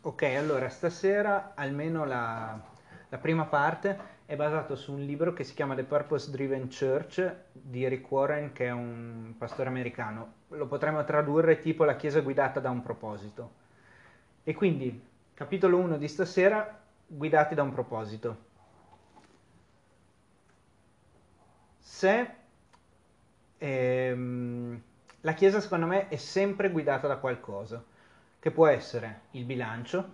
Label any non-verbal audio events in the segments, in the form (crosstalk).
Ok, allora stasera almeno la, la prima parte è basata su un libro che si chiama The Purpose Driven Church di Rick Warren, che è un pastore americano. Lo potremmo tradurre tipo la Chiesa guidata da un proposito. E quindi, capitolo 1 di stasera, guidati da un proposito. Se ehm, la Chiesa secondo me è sempre guidata da qualcosa che può essere il bilancio,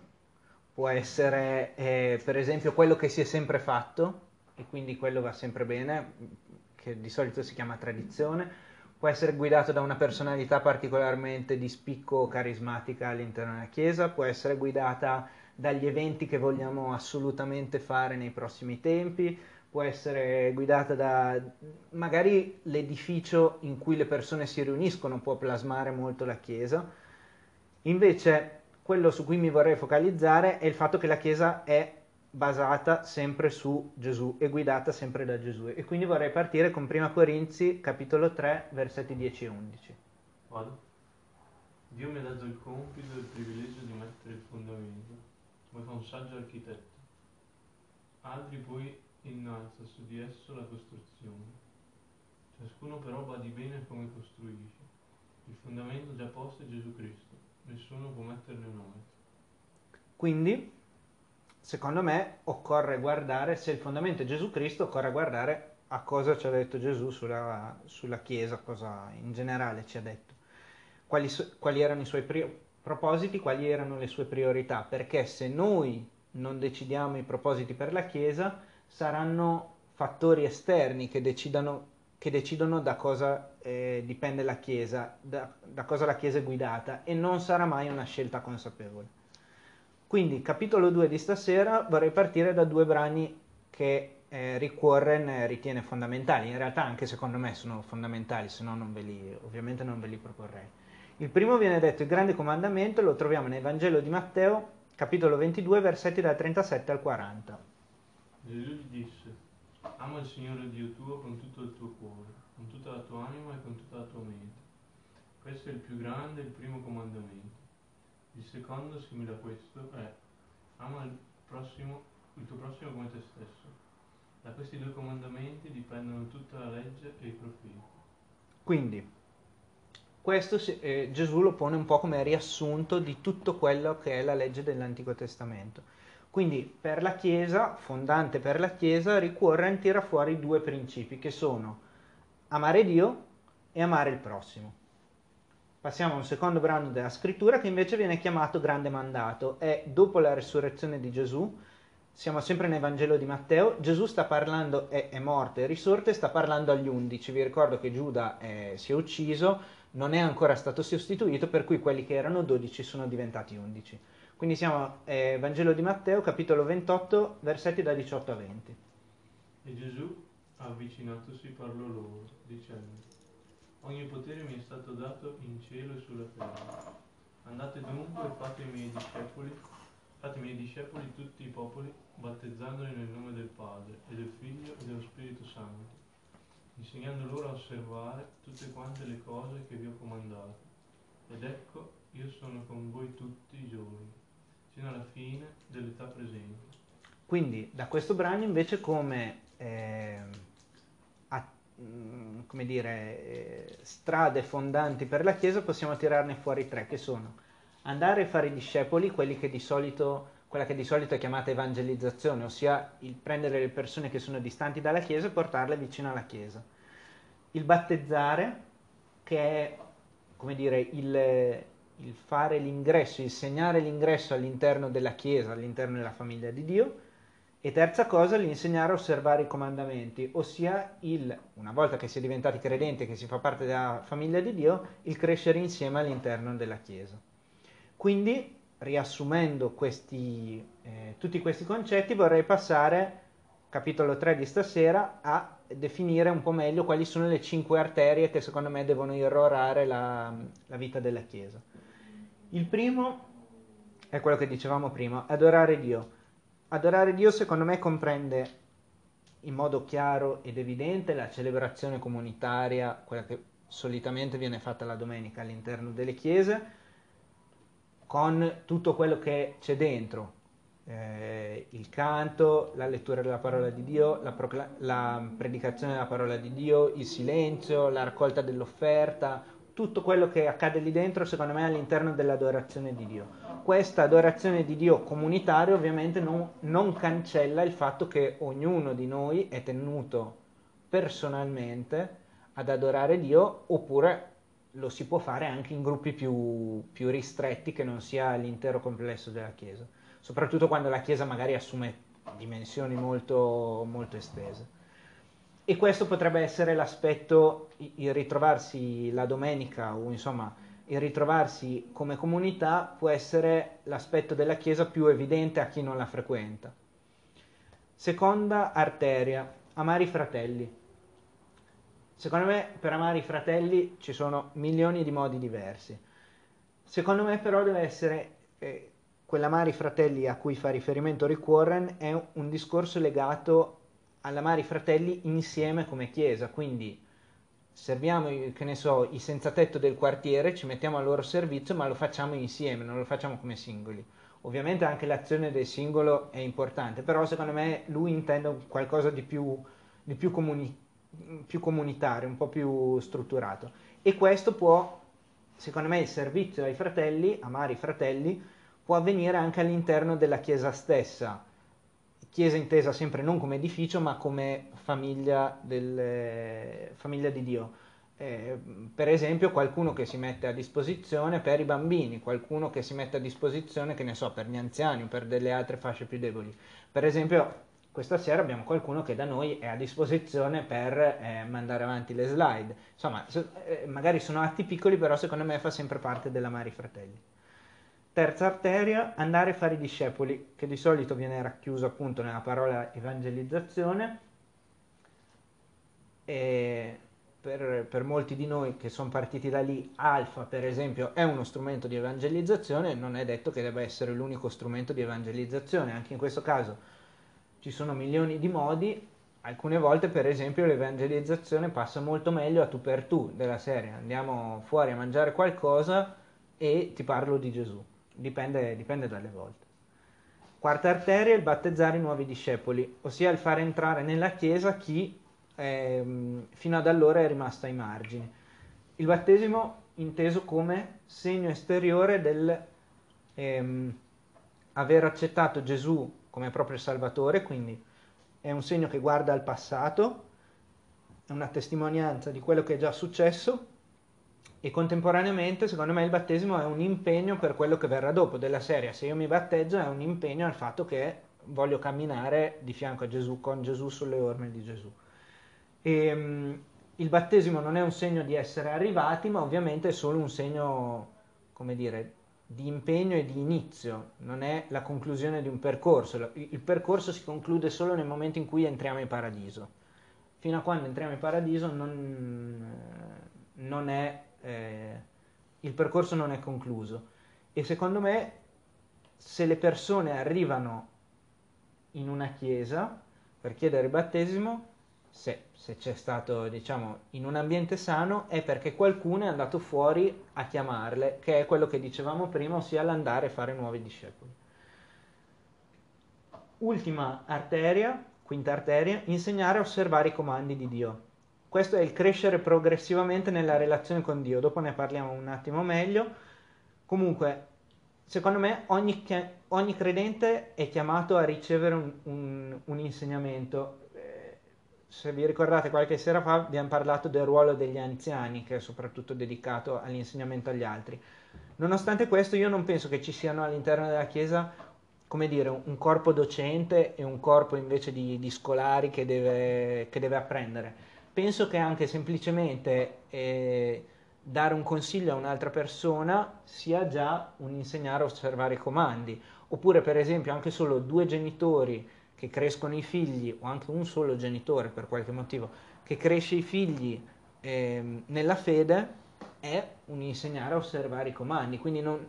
può essere eh, per esempio quello che si è sempre fatto e quindi quello va sempre bene, che di solito si chiama tradizione, può essere guidato da una personalità particolarmente di spicco o carismatica all'interno della Chiesa, può essere guidata dagli eventi che vogliamo assolutamente fare nei prossimi tempi, può essere guidata da magari l'edificio in cui le persone si riuniscono, può plasmare molto la Chiesa Invece quello su cui mi vorrei focalizzare è il fatto che la Chiesa è basata sempre su Gesù e guidata sempre da Gesù. E quindi vorrei partire con 1 Corinzi capitolo 3 versetti 10 e 11. Vado. Dio mi ha dato il compito e il privilegio di mettere il fondamento, come fa un saggio architetto. Altri poi innalza su di esso la costruzione. Ciascuno però va di bene come costruisce. Il fondamento già posto è Gesù Cristo Nessuno può metterne altro. Quindi, secondo me, occorre guardare, se il fondamento è Gesù Cristo, occorre guardare a cosa ci ha detto Gesù sulla, sulla Chiesa, cosa in generale ci ha detto. Quali, quali erano i suoi pri- propositi, quali erano le sue priorità, perché se noi non decidiamo i propositi per la Chiesa, saranno fattori esterni che decidano che decidono da cosa eh, dipende la Chiesa, da, da cosa la Chiesa è guidata e non sarà mai una scelta consapevole. Quindi, capitolo 2 di stasera, vorrei partire da due brani che eh, Rick Warren ritiene fondamentali, in realtà anche secondo me sono fondamentali, se no non ve li, ovviamente non ve li proporrei. Il primo viene detto il grande comandamento, lo troviamo nel Vangelo di Matteo, capitolo 22, versetti dal 37 al 40. Gesù gli disse, Ama il Signore Dio tuo con tutto il tuo cuore, con tutta la tua anima e con tutta la tua mente. Questo è il più grande il primo comandamento. Il secondo, simile a questo, è ama il, prossimo, il tuo prossimo come te stesso. Da questi due comandamenti dipendono tutta la legge e i profeti. Quindi, questo eh, Gesù lo pone un po' come riassunto di tutto quello che è la legge dell'Antico Testamento. Quindi per la Chiesa, fondante per la Chiesa, Rick Warren tira fuori due principi che sono amare Dio e amare il prossimo. Passiamo a un secondo brano della scrittura che invece viene chiamato grande mandato. È dopo la resurrezione di Gesù, siamo sempre nel Vangelo di Matteo, Gesù sta parlando, è, è morto, è risorto e sta parlando agli undici. Vi ricordo che Giuda è, si è ucciso, non è ancora stato sostituito, per cui quelli che erano dodici sono diventati undici. Quindi siamo eh, Vangelo di Matteo, capitolo 28, versetti da 18 a 20. E Gesù, avvicinatosi, parlò loro, dicendo, Ogni potere mi è stato dato in cielo e sulla terra. Andate dunque e fate i miei discepoli, fate i miei discepoli tutti i popoli, battezzandoli nel nome del Padre, e del Figlio e dello Spirito Santo, insegnando loro a osservare tutte quante le cose che vi ho comandato. Ed ecco, io sono con voi tutti i giorni fino alla fine dell'età presente. Quindi da questo brano invece come, eh, a, mm, come dire, eh, strade fondanti per la Chiesa possiamo tirarne fuori tre che sono andare a fare i discepoli, quelli che di solito, quella che di solito è chiamata evangelizzazione, ossia il prendere le persone che sono distanti dalla Chiesa e portarle vicino alla Chiesa. Il battezzare, che è come dire, il, il fare l'ingresso, il segnare l'ingresso all'interno della Chiesa, all'interno della famiglia di Dio. E terza cosa, l'insegnare a osservare i comandamenti, ossia il, una volta che si è diventati credenti che si fa parte della famiglia di Dio, il crescere insieme all'interno della Chiesa. Quindi, riassumendo questi, eh, tutti questi concetti, vorrei passare, capitolo 3 di stasera, a definire un po' meglio quali sono le cinque arterie che secondo me devono irrorare la, la vita della Chiesa. Il primo è quello che dicevamo prima, adorare Dio. Adorare Dio secondo me comprende in modo chiaro ed evidente la celebrazione comunitaria, quella che solitamente viene fatta la domenica all'interno delle chiese, con tutto quello che c'è dentro, eh, il canto, la lettura della parola di Dio, la, procla- la predicazione della parola di Dio, il silenzio, la raccolta dell'offerta, tutto quello che accade lì dentro, secondo me, all'interno dell'adorazione di Dio. Questa adorazione di Dio comunitaria ovviamente non, non cancella il fatto che ognuno di noi è tenuto personalmente ad adorare Dio oppure lo si può fare anche in gruppi più, più ristretti che non sia l'intero complesso della Chiesa, soprattutto quando la Chiesa magari assume dimensioni molto, molto estese. E questo potrebbe essere l'aspetto, il ritrovarsi la domenica o insomma il ritrovarsi come comunità può essere l'aspetto della Chiesa più evidente a chi non la frequenta. Seconda arteria, amare i fratelli. Secondo me per amare i fratelli ci sono milioni di modi diversi. Secondo me però deve essere eh, quell'amare i fratelli a cui fa riferimento Rick Warren è un discorso legato all'amare i fratelli insieme come Chiesa, quindi serviamo, che ne so, i senza tetto del quartiere, ci mettiamo al loro servizio, ma lo facciamo insieme, non lo facciamo come singoli. Ovviamente anche l'azione del singolo è importante, però secondo me lui intende qualcosa di più, di più, comuni, più comunitario, un po' più strutturato. E questo può, secondo me, il servizio ai fratelli, amare i fratelli, può avvenire anche all'interno della Chiesa stessa Chiesa intesa sempre non come edificio, ma come famiglia, del, famiglia di Dio. Eh, per esempio qualcuno che si mette a disposizione per i bambini, qualcuno che si mette a disposizione, che ne so, per gli anziani o per delle altre fasce più deboli. Per esempio, questa sera abbiamo qualcuno che da noi è a disposizione per eh, mandare avanti le slide. Insomma, so, eh, magari sono atti piccoli, però secondo me fa sempre parte dell'amare i fratelli. Terza arteria, andare a fare i discepoli, che di solito viene racchiuso appunto nella parola evangelizzazione. E per, per molti di noi che sono partiti da lì, Alfa per esempio è uno strumento di evangelizzazione, non è detto che debba essere l'unico strumento di evangelizzazione, anche in questo caso ci sono milioni di modi, alcune volte per esempio l'evangelizzazione passa molto meglio a tu per tu della serie, andiamo fuori a mangiare qualcosa e ti parlo di Gesù dipende, dipende dalle volte. Quarta arteria, il battezzare i nuovi discepoli, ossia il fare entrare nella Chiesa chi eh, fino ad allora è rimasto ai margini. Il battesimo inteso come segno esteriore del ehm, aver accettato Gesù come proprio Salvatore, quindi è un segno che guarda al passato, è una testimonianza di quello che è già successo e contemporaneamente secondo me il battesimo è un impegno per quello che verrà dopo della serie. Se io mi batteggio è un impegno al fatto che voglio camminare di fianco a Gesù con Gesù sulle orme di Gesù. E, um, il battesimo non è un segno di essere arrivati ma ovviamente è solo un segno come dire di impegno e di inizio. Non è la conclusione di un percorso. Il percorso si conclude solo nel momento in cui entriamo in paradiso. Fino a quando entriamo in paradiso non, non è eh, il percorso non è concluso. E secondo me, se le persone arrivano in una chiesa per chiedere il battesimo, se, se, c'è stato, diciamo, in un ambiente sano, è perché qualcuno è andato fuori a chiamarle, che è quello che dicevamo prima, ossia l'andare a fare nuovi discepoli. Ultima arteria, quinta arteria, insegnare a osservare i comandi di Dio. Questo è il crescere progressivamente nella relazione con Dio, dopo ne parliamo un attimo meglio. Comunque, secondo me ogni, ogni credente è chiamato a ricevere un, un, un insegnamento. Eh, se vi ricordate qualche sera fa abbiamo parlato del ruolo degli anziani, che è soprattutto dedicato all'insegnamento agli altri. Nonostante questo, io non penso che ci siano all'interno della Chiesa come dire, un corpo docente e un corpo invece di, di scolari che deve, che deve apprendere penso che anche semplicemente eh, dare un consiglio a un'altra persona sia già un insegnare a osservare i comandi. Oppure, per esempio, anche solo due genitori che crescono i figli, o anche un solo genitore per qualche motivo, che cresce i figli eh, nella fede, è un insegnare a osservare i comandi. Quindi non,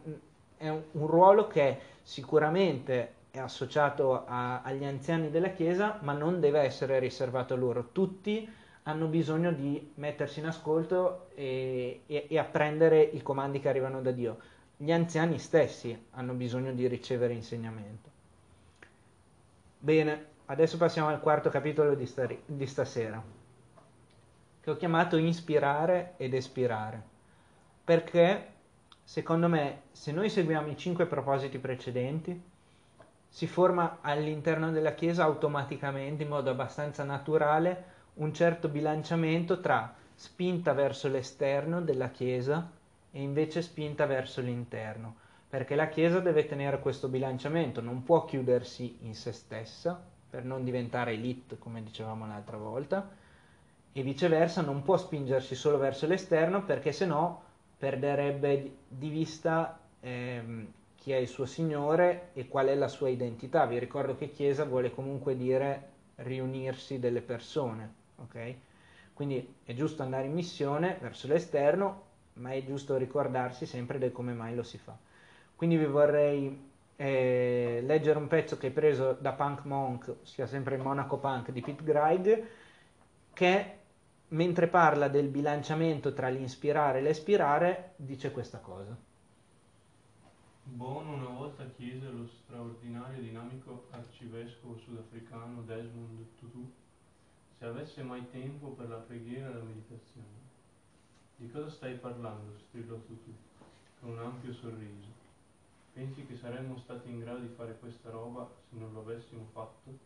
è un, ruolo che sicuramente è associato a, agli anziani della Chiesa, ma non deve essere riservato a loro. Tutti hanno bisogno di mettersi in ascolto e, e, e, apprendere i comandi che arrivano da Dio. gli anziani stessi hanno bisogno di ricevere insegnamento. Bene, adesso passiamo al quarto capitolo di, sta, di stasera, che ho chiamato Inspirare ed Espirare, perché secondo me se noi seguiamo i cinque propositi precedenti, si forma all'interno della Chiesa automaticamente, in modo abbastanza naturale, un certo bilanciamento tra spinta verso l'esterno della Chiesa e invece spinta verso l'interno, perché la Chiesa deve tenere questo bilanciamento, non può chiudersi in se stessa per non diventare elite, come dicevamo l'altra volta, e viceversa non può spingersi solo verso l'esterno perché se no perderebbe di vista ehm, chi è il suo Signore e qual è la sua identità. Vi ricordo che Chiesa vuole comunque dire riunirsi delle persone, ok? Quindi è giusto andare in missione verso l'esterno, ma è giusto ricordarsi sempre del come mai lo si fa. Quindi vi vorrei eh, leggere un pezzo che è preso da Punk Monk, sia sempre il Monaco Punk di Pete Greig, che mentre parla del bilanciamento tra l'inspirare e l'espirare, dice questa cosa. Bono una volta chiese allo straordinario dinamico arcivescovo sudafricano Desmond Tutu se avesse mai tempo per la preghiera e la meditazione. Di cosa stai parlando? strillò Tutu con un ampio sorriso. Pensi che saremmo stati in grado di fare questa roba se non lo avessimo fatto?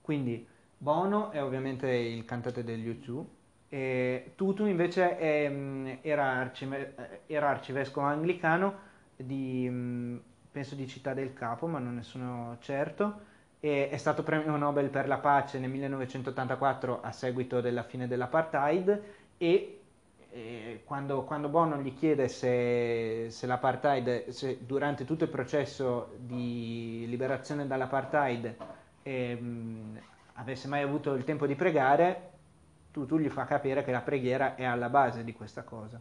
Quindi Bono è ovviamente il cantante degli U2 e Tutu invece è, mm, era, arcive, era arcivescovo anglicano di, mm, penso di Città del Capo, ma non ne sono certo, e è stato premio Nobel per la pace nel 1984 a seguito della fine dell'apartheid e, e quando, quando, Bono gli chiede se, se l'apartheid, se durante tutto il processo di liberazione dall'apartheid ehm, avesse mai avuto il tempo di pregare, tu gli fa capire che la preghiera è alla base di questa cosa.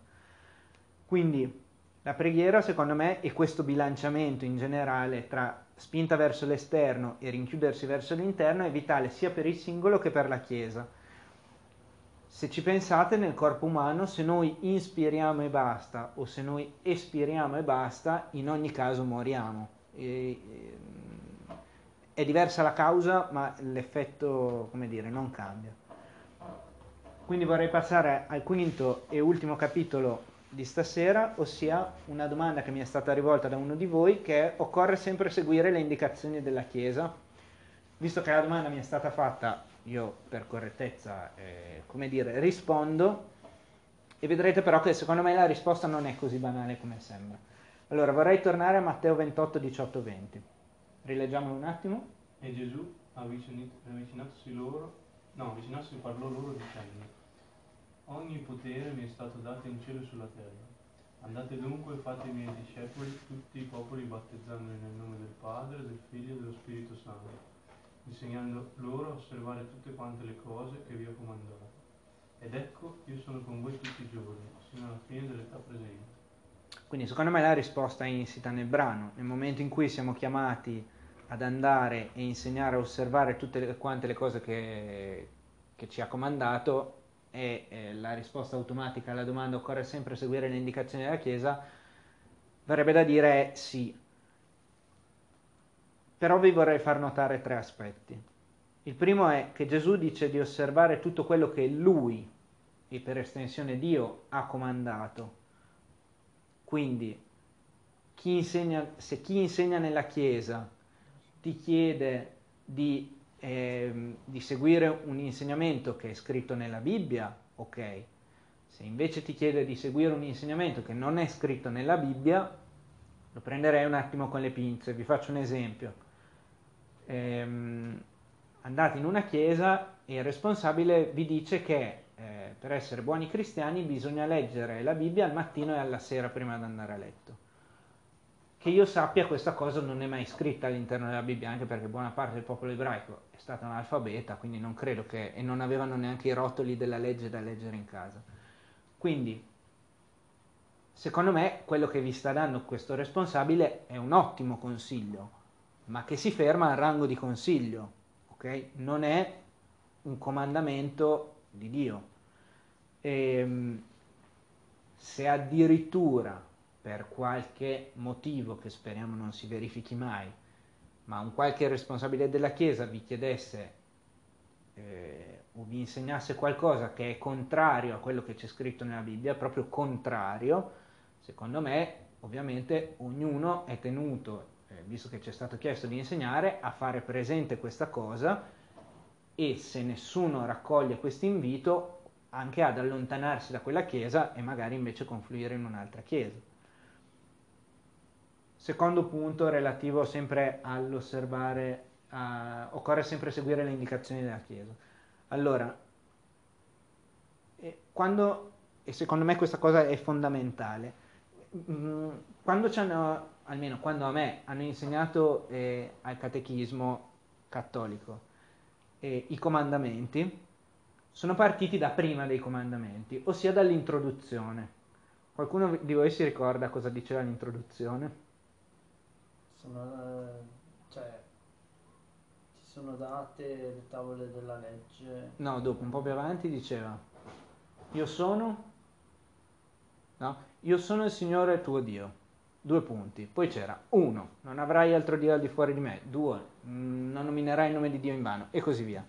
Quindi la preghiera, secondo me, è questo bilanciamento in generale tra spinta verso l'esterno e rinchiudersi verso l'interno è vitale sia per il singolo che per la Chiesa. Se ci pensate nel corpo umano, se noi inspiriamo e basta o se noi espiriamo e basta, in ogni caso moriamo. E, è diversa la causa, ma l'effetto, come dire, non cambia. Quindi vorrei passare al quinto e ultimo capitolo di stasera, ossia una domanda che mi è stata rivolta da uno di voi, che è occorre sempre seguire le indicazioni della Chiesa. Visto che la domanda mi è stata fatta, io per correttezza, eh, come dire, rispondo e vedrete però che secondo me la risposta non è così banale come sembra. Allora vorrei tornare a Matteo 28, 18, 20. Rileggiamolo un attimo. E Gesù avvicinatosi loro, no, avvicinatosi parlò loro dicendo Ogni potere mi è stato dato in cielo e sulla terra. Andate dunque e fate miei discepoli tutti i popoli battezzandoli nel nome del Padre, del Figlio e dello Spirito Santo, insegnando loro a osservare tutte quante le cose che vi ho comandato. Ed ecco, io sono con voi tutti i giorni, sino alla fine dell'età presente. Quindi secondo me la risposta è insita nel brano. Nel momento in cui siamo chiamati ad andare e insegnare a osservare tutte quante le cose che, che ci ha comandato, e eh, la risposta automatica alla domanda occorre sempre seguire le indicazioni della Chiesa, verrebbe da dire sì. Però vi vorrei far notare tre aspetti. Il primo è che Gesù dice di osservare tutto quello che Lui, e per estensione Dio, ha comandato. Quindi, chi insegna, se chi insegna nella Chiesa ti chiede di eh, di seguire un insegnamento che è scritto nella Bibbia, ok. Se invece ti chiede di seguire un insegnamento che non è scritto nella Bibbia, lo prenderei un attimo con le pinze. Vi faccio un esempio. Ehm, andate in una chiesa e il responsabile vi dice che eh, per essere buoni cristiani bisogna leggere la Bibbia al mattino e alla sera prima di andare a letto. Che io sappia questa cosa non è mai scritta all'interno della Bibbia, anche perché buona parte del popolo ebraico è stata analfabeta, quindi non credo che... e non avevano neanche i rotoli della legge da leggere in casa. Quindi, secondo me, quello che vi sta dando questo responsabile è un ottimo consiglio, ma che si ferma al rango di consiglio, ok? Non è un comandamento di Dio. E, ehm, se addirittura per qualche motivo che speriamo non si verifichi mai, ma un qualche responsabile della Chiesa vi chiedesse eh, o vi insegnasse qualcosa che è contrario a quello che c'è scritto nella Bibbia, proprio contrario, secondo me ovviamente ognuno è tenuto, eh, visto che ci è stato chiesto di insegnare, a fare presente questa cosa e se nessuno raccoglie questo invito anche ad allontanarsi da quella chiesa e magari invece confluire in un'altra chiesa. Secondo punto relativo sempre all'osservare, uh, occorre sempre seguire le indicazioni della chiesa. Allora, quando, e secondo me questa cosa è fondamentale, mm, quando ci hanno, almeno quando a me hanno insegnato eh, al catechismo cattolico eh, i comandamenti, sono partiti da prima dei comandamenti, ossia dall'introduzione. Qualcuno di voi si ricorda cosa diceva l'introduzione? Sono, eh, cioè, ci sono date le tavole della legge. No, dopo, un po' più avanti diceva, io sono, no? Io sono il Signore tuo Dio. Due punti. Poi c'era uno, non avrai altro Dio al di fuori di me. Due, mm, non nominerai il nome di Dio in vano. E così via.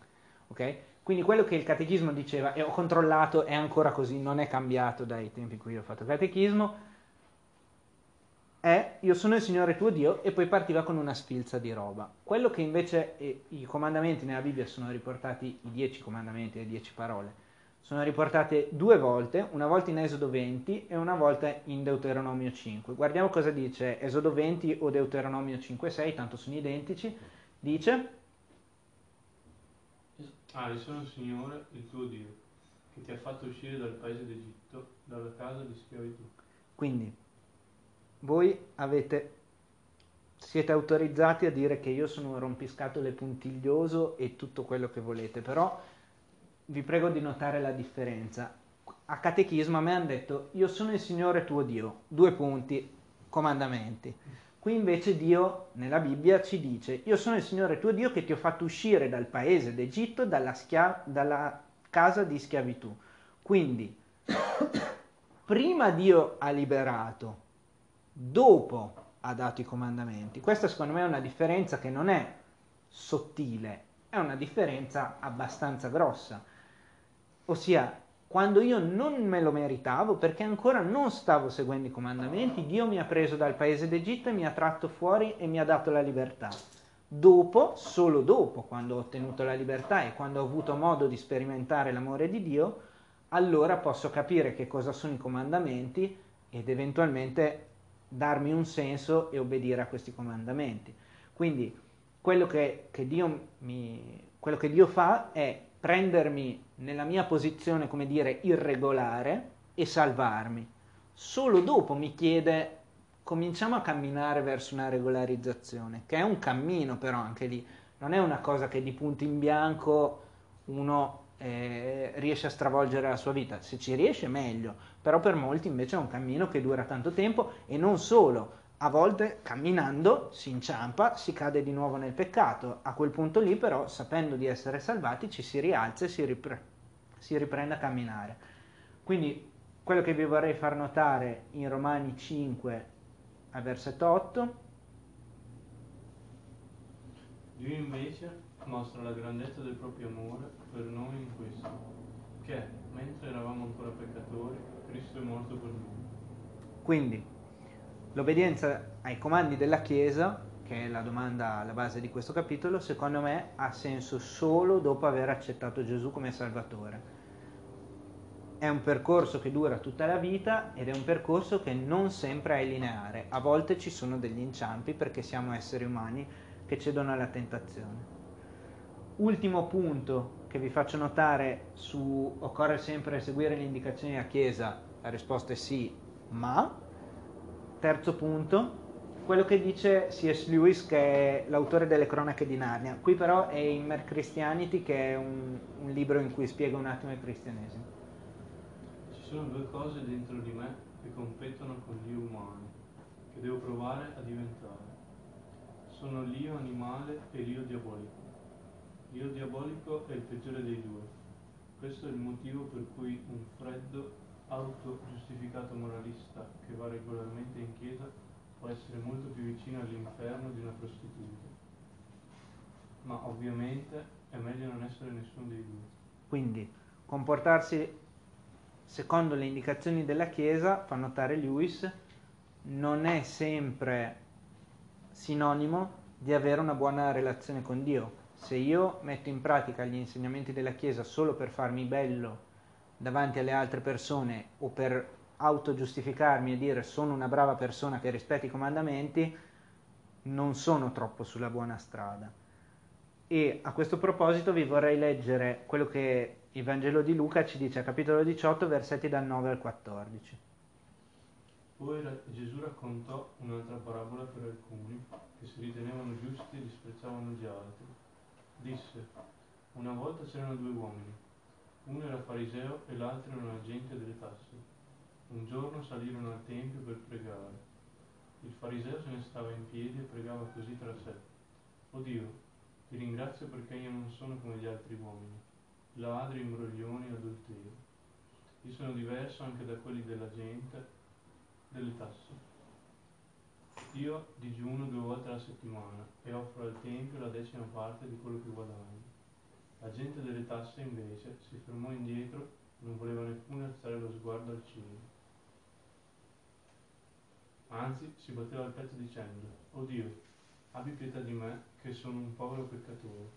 Ok? Quindi quello che il catechismo diceva, e ho controllato, è ancora così, non è cambiato dai tempi in cui ho fatto catechismo, è io sono il Signore tuo Dio e poi partiva con una sfilza di roba. Quello che invece eh, i comandamenti nella Bibbia sono riportati, i dieci comandamenti, le dieci parole, sono riportate due volte, una volta in Esodo 20 e una volta in Deuteronomio 5. Guardiamo cosa dice Esodo 20 o Deuteronomio 5-6, tanto sono identici. Dice... Ah, io sono il Signore, il tuo Dio, che ti ha fatto uscire dal paese d'Egitto, dalla casa di schiavitù. Quindi, voi avete, siete autorizzati a dire che io sono un rompiscatole puntiglioso e tutto quello che volete, però vi prego di notare la differenza. A catechismo a me hanno detto io sono il Signore tuo Dio, due punti, comandamenti. Qui invece Dio nella Bibbia ci dice io sono il Signore tuo Dio che ti ho fatto uscire dal paese d'Egitto, dalla, schia- dalla casa di schiavitù. Quindi (coughs) prima Dio ha liberato, dopo ha dato i comandamenti. Questa secondo me è una differenza che non è sottile, è una differenza abbastanza grossa. Ossia, quando io non me lo meritavo, perché ancora non stavo seguendo i comandamenti, Dio mi ha preso dal paese d'Egitto e mi ha tratto fuori e mi ha dato la libertà. Dopo, solo dopo, quando ho ottenuto la libertà e quando ho avuto modo di sperimentare l'amore di Dio, allora posso capire che cosa sono i comandamenti ed eventualmente darmi un senso e obbedire a questi comandamenti. Quindi quello che, che, Dio, mi, quello che Dio fa è prendermi nella mia posizione, come dire, irregolare e salvarmi. Solo dopo mi chiede, cominciamo a camminare verso una regolarizzazione, che è un cammino però anche lì, non è una cosa che di punto in bianco uno eh, riesce a stravolgere la sua vita. Se ci riesce meglio, però per molti invece è un cammino che dura tanto tempo e non solo, a volte camminando si inciampa, si cade di nuovo nel peccato. A quel punto lì però, sapendo di essere salvati, ci si rialza e si, ripre- si riprende a camminare. Quindi quello che vi vorrei far notare in Romani 5 al versetto 8. Dio invece mostra la grandezza del proprio amore per noi in questo, che mentre eravamo ancora peccatori, Cristo è morto per noi. Quindi, l'obbedienza ai comandi della Chiesa, che è la domanda alla base di questo capitolo, secondo me ha senso solo dopo aver accettato Gesù come Salvatore. È un percorso che dura tutta la vita ed è un percorso che non sempre è lineare. A volte ci sono degli inciampi perché siamo esseri umani che cedono alla tentazione. Ultimo punto che vi faccio notare su occorre sempre seguire le indicazioni della Chiesa, la risposta è sì, ma terzo punto, quello che dice C.S. Lewis che è l'autore delle cronache di Narnia. Qui però è in Mer Christianity che è un, un libro in cui spiega un attimo il cristianesimo. Ci sono due cose dentro di me che competono con l'io umano, che devo provare a diventare. Sono l'io animale e l'io diabolico. L'io diabolico è il peggiore dei due. Questo è il motivo per cui un freddo autogiustificato moralista che va regolarmente in chiesa può essere molto più vicino all'inferno di una prostituta. Ma ovviamente è meglio non essere nessuno dei due. Quindi comportarsi secondo le indicazioni della Chiesa, fa notare Lewis, non è sempre sinonimo di avere una buona relazione con Dio. Se io metto in pratica gli insegnamenti della Chiesa solo per farmi bello davanti alle altre persone o per autogiustificarmi e dire sono una brava persona che rispetta i comandamenti, non sono troppo sulla buona strada. E a questo proposito vi vorrei leggere quello che il Vangelo di Luca ci dice capitolo 18, versetti dal 9 al 14. Poi Gesù raccontò un'altra parabola per alcuni che si ritenevano giusti e disprezzavano gli altri. Disse, una volta c'erano due uomini, uno era fariseo e l'altro era un agente delle tasse. Un giorno salirono al Tempio per pregare. Il fariseo se ne stava in piedi e pregava così tra sé. O Dio, ti ringrazio perché io non sono come gli altri uomini, ladri, imbroglioni, adulteri. Io sono diverso anche da quelli della gente delle tasse. Io digiuno due volte alla settimana e offro al Tempio la decima parte di quello che guadagno. La gente delle tasse invece si fermò indietro e non voleva neppure alzare lo sguardo al cielo. Anzi, si batteva al petto dicendo, O Dio, abbi pietà di me, che sono un povero peccatore.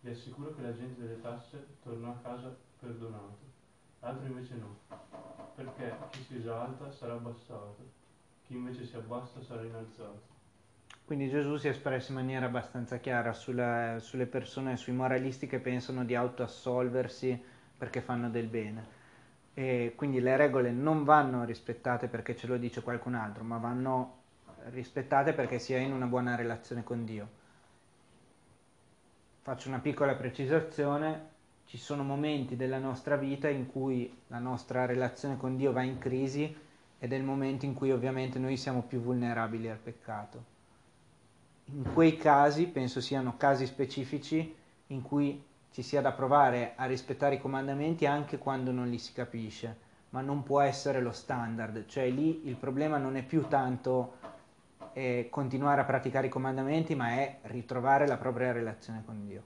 Vi assicuro che la gente delle tasse tornò a casa perdonato, l'altro invece no, perché chi si esalta sarà abbassato, chi invece si abbassa sarà innalzato. Quindi Gesù si è espresso in maniera abbastanza chiara sulla, sulle persone, sui moralisti che pensano di autoassolversi perché fanno del bene. E quindi le regole non vanno rispettate perché ce lo dice qualcun altro, ma vanno rispettate perché si è in una buona relazione con Dio. Faccio una piccola precisazione, ci sono momenti della nostra vita in cui la nostra relazione con Dio va in crisi ed è il momento in cui ovviamente noi siamo più vulnerabili al peccato in quei casi penso siano casi specifici in cui ci sia da provare a rispettare i comandamenti anche quando non li si capisce, ma non può essere lo standard, cioè lì il problema non è più tanto eh, continuare a praticare i comandamenti, ma è ritrovare la propria relazione con Dio.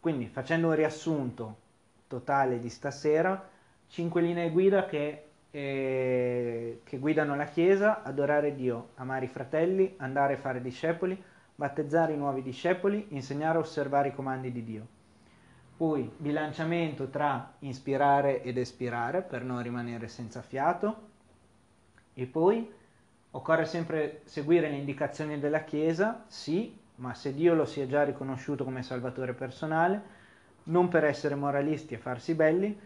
Quindi facendo un riassunto totale di stasera, cinque linee guida che, eh, che guidano la Chiesa, adorare Dio, amare i fratelli, andare a fare discepoli, battezzare i nuovi discepoli, insegnare a osservare i comandi di Dio. Poi bilanciamento tra ispirare ed espirare per non rimanere senza fiato. E poi occorre sempre seguire le indicazioni della Chiesa, sì, ma se Dio lo si è già riconosciuto come Salvatore personale, non per essere moralisti e farsi belli.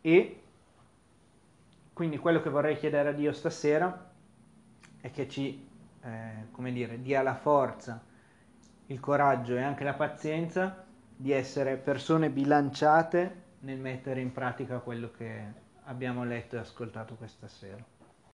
E quindi quello che vorrei chiedere a Dio stasera è che ci, eh, come dire, dia la forza il coraggio e anche la pazienza di essere persone bilanciate nel mettere in pratica quello che abbiamo letto e ascoltato questa sera.